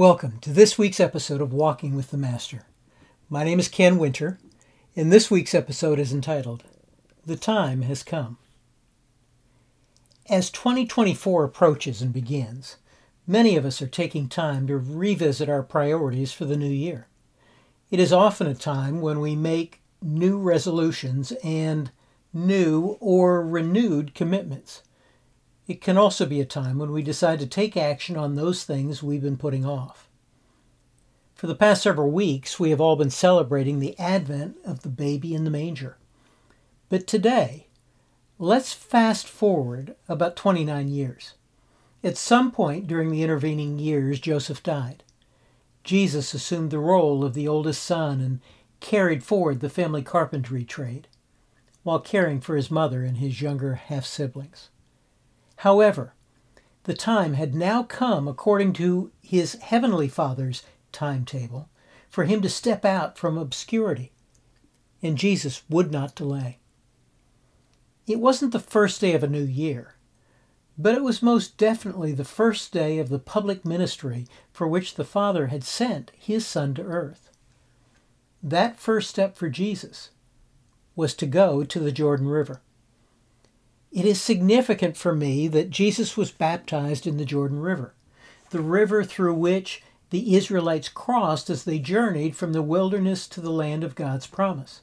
Welcome to this week's episode of Walking with the Master. My name is Ken Winter, and this week's episode is entitled The Time Has Come. As 2024 approaches and begins, many of us are taking time to revisit our priorities for the new year. It is often a time when we make new resolutions and new or renewed commitments. It can also be a time when we decide to take action on those things we've been putting off. For the past several weeks, we have all been celebrating the advent of the baby in the manger. But today, let's fast forward about 29 years. At some point during the intervening years, Joseph died. Jesus assumed the role of the oldest son and carried forward the family carpentry trade, while caring for his mother and his younger half siblings. However, the time had now come, according to his heavenly Father's timetable, for him to step out from obscurity, and Jesus would not delay. It wasn't the first day of a new year, but it was most definitely the first day of the public ministry for which the Father had sent his Son to earth. That first step for Jesus was to go to the Jordan River. It is significant for me that Jesus was baptized in the Jordan River, the river through which the Israelites crossed as they journeyed from the wilderness to the land of God's promise.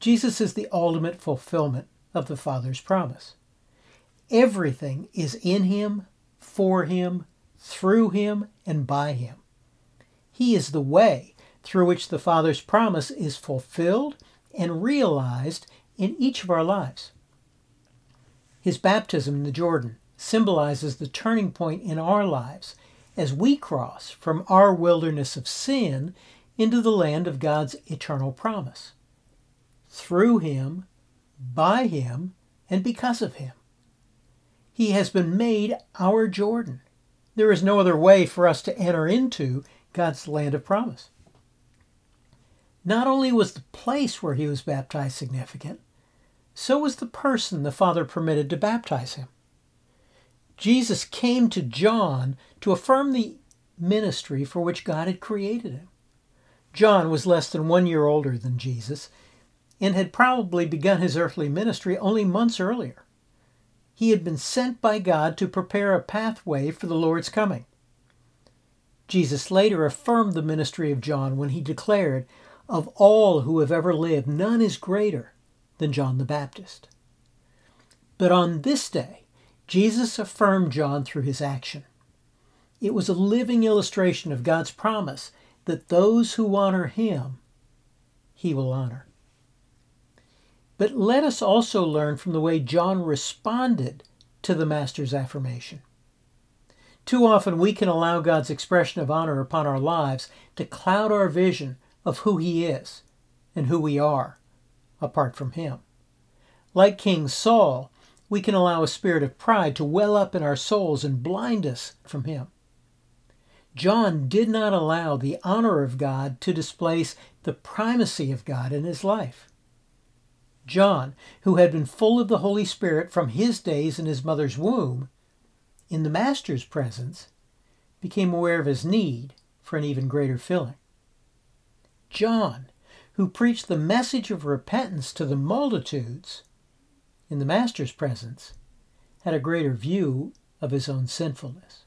Jesus is the ultimate fulfillment of the Father's promise. Everything is in him, for him, through him, and by him. He is the way through which the Father's promise is fulfilled and realized in each of our lives. His baptism in the Jordan symbolizes the turning point in our lives as we cross from our wilderness of sin into the land of God's eternal promise. Through him, by him, and because of him. He has been made our Jordan. There is no other way for us to enter into God's land of promise. Not only was the place where he was baptized significant, so was the person the Father permitted to baptize him. Jesus came to John to affirm the ministry for which God had created him. John was less than one year older than Jesus and had probably begun his earthly ministry only months earlier. He had been sent by God to prepare a pathway for the Lord's coming. Jesus later affirmed the ministry of John when he declared, Of all who have ever lived, none is greater than John the Baptist. But on this day, Jesus affirmed John through his action. It was a living illustration of God's promise that those who honor him, he will honor. But let us also learn from the way John responded to the Master's affirmation. Too often we can allow God's expression of honor upon our lives to cloud our vision of who He is and who we are apart from Him. Like King Saul, we can allow a spirit of pride to well up in our souls and blind us from Him. John did not allow the honor of God to displace the primacy of God in his life. John, who had been full of the Holy Spirit from his days in his mother's womb, in the Master's presence, became aware of his need for an even greater filling. John, who preached the message of repentance to the multitudes in the Master's presence, had a greater view of his own sinfulness.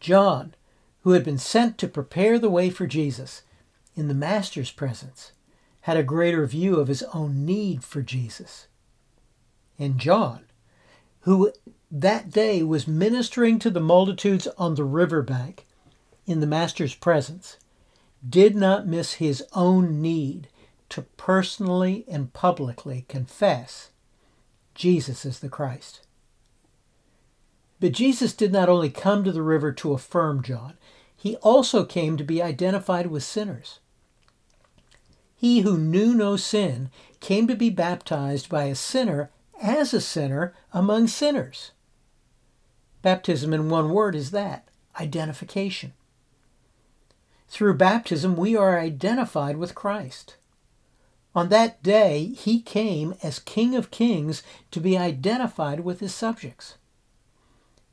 John, who had been sent to prepare the way for Jesus in the Master's presence, had a greater view of his own need for Jesus. And John, who that day was ministering to the multitudes on the riverbank in the Master's presence, did not miss his own need to personally and publicly confess Jesus is the Christ. But Jesus did not only come to the river to affirm John, he also came to be identified with sinners. He who knew no sin came to be baptized by a sinner as a sinner among sinners. Baptism, in one word, is that identification. Through baptism, we are identified with Christ. On that day, he came as King of Kings to be identified with his subjects.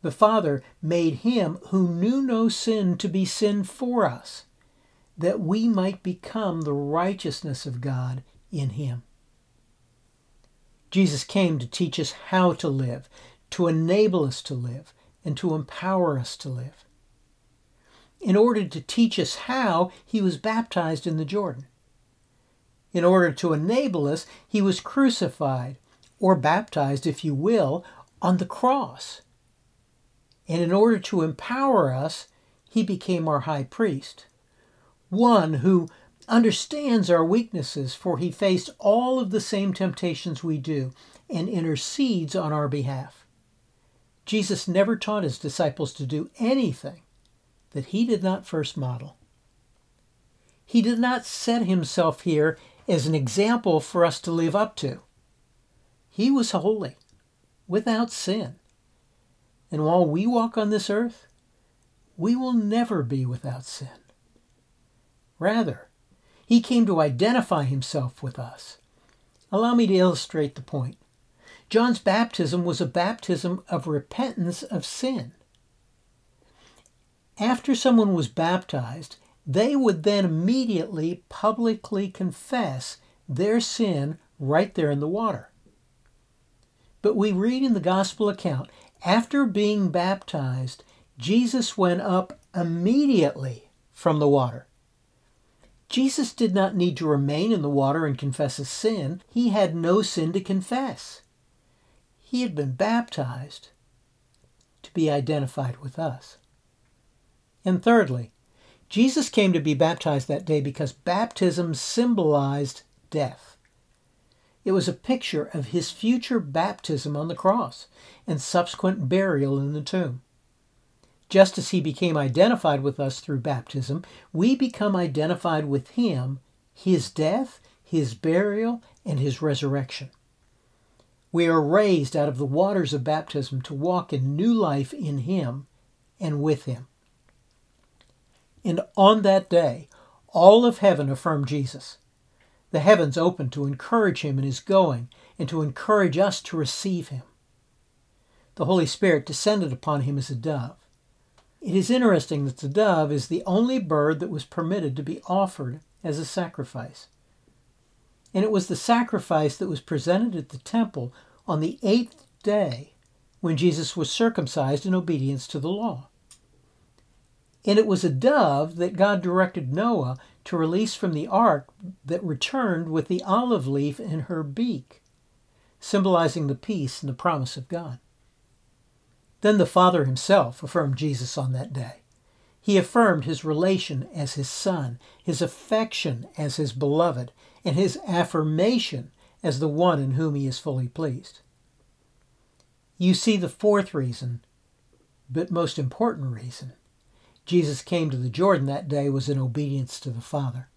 the Father made him who knew no sin to be sin for us, that we might become the righteousness of God in him. Jesus came to teach us how to live, to enable us to live, and to empower us to live. In order to teach us how, he was baptized in the Jordan. In order to enable us, he was crucified, or baptized, if you will, on the cross. And in order to empower us, he became our high priest, one who understands our weaknesses, for he faced all of the same temptations we do and intercedes on our behalf. Jesus never taught his disciples to do anything that he did not first model. He did not set himself here as an example for us to live up to. He was holy, without sin. And while we walk on this earth, we will never be without sin. Rather, he came to identify himself with us. Allow me to illustrate the point. John's baptism was a baptism of repentance of sin. After someone was baptized, they would then immediately publicly confess their sin right there in the water. But we read in the gospel account after being baptized, Jesus went up immediately from the water. Jesus did not need to remain in the water and confess his sin. He had no sin to confess. He had been baptized to be identified with us. And thirdly, Jesus came to be baptized that day because baptism symbolized death. It was a picture of his future baptism on the cross and subsequent burial in the tomb. Just as he became identified with us through baptism, we become identified with him, his death, his burial, and his resurrection. We are raised out of the waters of baptism to walk in new life in him and with him. And on that day, all of heaven affirmed Jesus. The heavens opened to encourage him in his going and to encourage us to receive him. The Holy Spirit descended upon him as a dove. It is interesting that the dove is the only bird that was permitted to be offered as a sacrifice. And it was the sacrifice that was presented at the temple on the eighth day when Jesus was circumcised in obedience to the law. And it was a dove that God directed Noah to release from the ark that returned with the olive leaf in her beak, symbolizing the peace and the promise of God. Then the Father himself affirmed Jesus on that day. He affirmed his relation as his son, his affection as his beloved, and his affirmation as the one in whom he is fully pleased. You see the fourth reason, but most important reason, Jesus came to the Jordan that day was in obedience to the Father.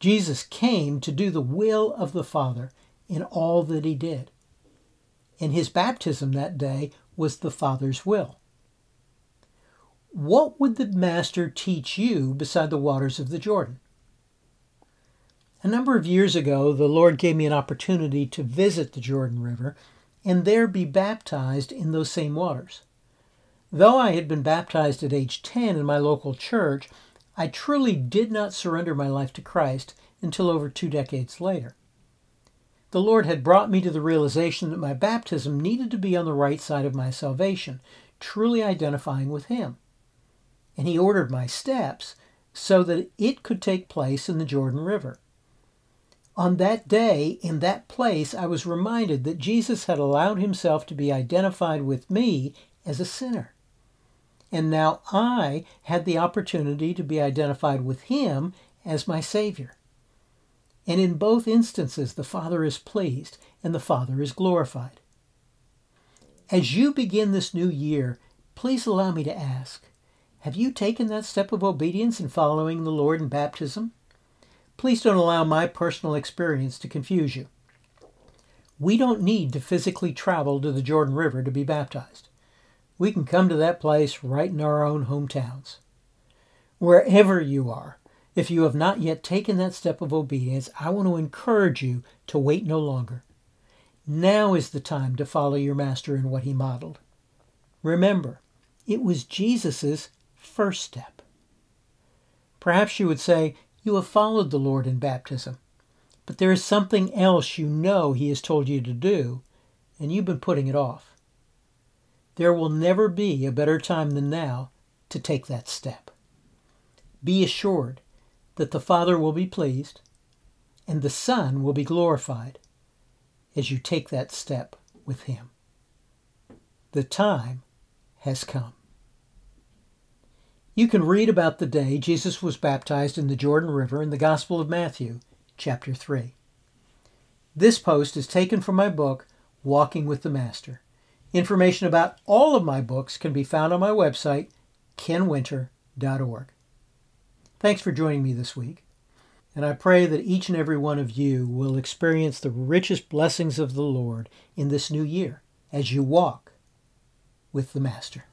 Jesus came to do the will of the Father in all that he did. And his baptism that day was the Father's will. What would the Master teach you beside the waters of the Jordan? A number of years ago, the Lord gave me an opportunity to visit the Jordan River and there be baptized in those same waters. Though I had been baptized at age 10 in my local church, I truly did not surrender my life to Christ until over two decades later. The Lord had brought me to the realization that my baptism needed to be on the right side of my salvation, truly identifying with Him. And He ordered my steps so that it could take place in the Jordan River. On that day, in that place, I was reminded that Jesus had allowed himself to be identified with me as a sinner. And now I had the opportunity to be identified with him as my Savior. And in both instances, the Father is pleased and the Father is glorified. As you begin this new year, please allow me to ask Have you taken that step of obedience in following the Lord in baptism? Please don't allow my personal experience to confuse you. We don't need to physically travel to the Jordan River to be baptized. We can come to that place right in our own hometowns. Wherever you are, if you have not yet taken that step of obedience, I want to encourage you to wait no longer. Now is the time to follow your Master in what he modeled. Remember, it was Jesus' first step. Perhaps you would say, You have followed the Lord in baptism, but there is something else you know He has told you to do, and you've been putting it off. There will never be a better time than now to take that step. Be assured that the Father will be pleased and the Son will be glorified as you take that step with Him. The time has come. You can read about the day Jesus was baptized in the Jordan River in the Gospel of Matthew, chapter 3. This post is taken from my book, Walking with the Master. Information about all of my books can be found on my website, kenwinter.org. Thanks for joining me this week, and I pray that each and every one of you will experience the richest blessings of the Lord in this new year as you walk with the Master.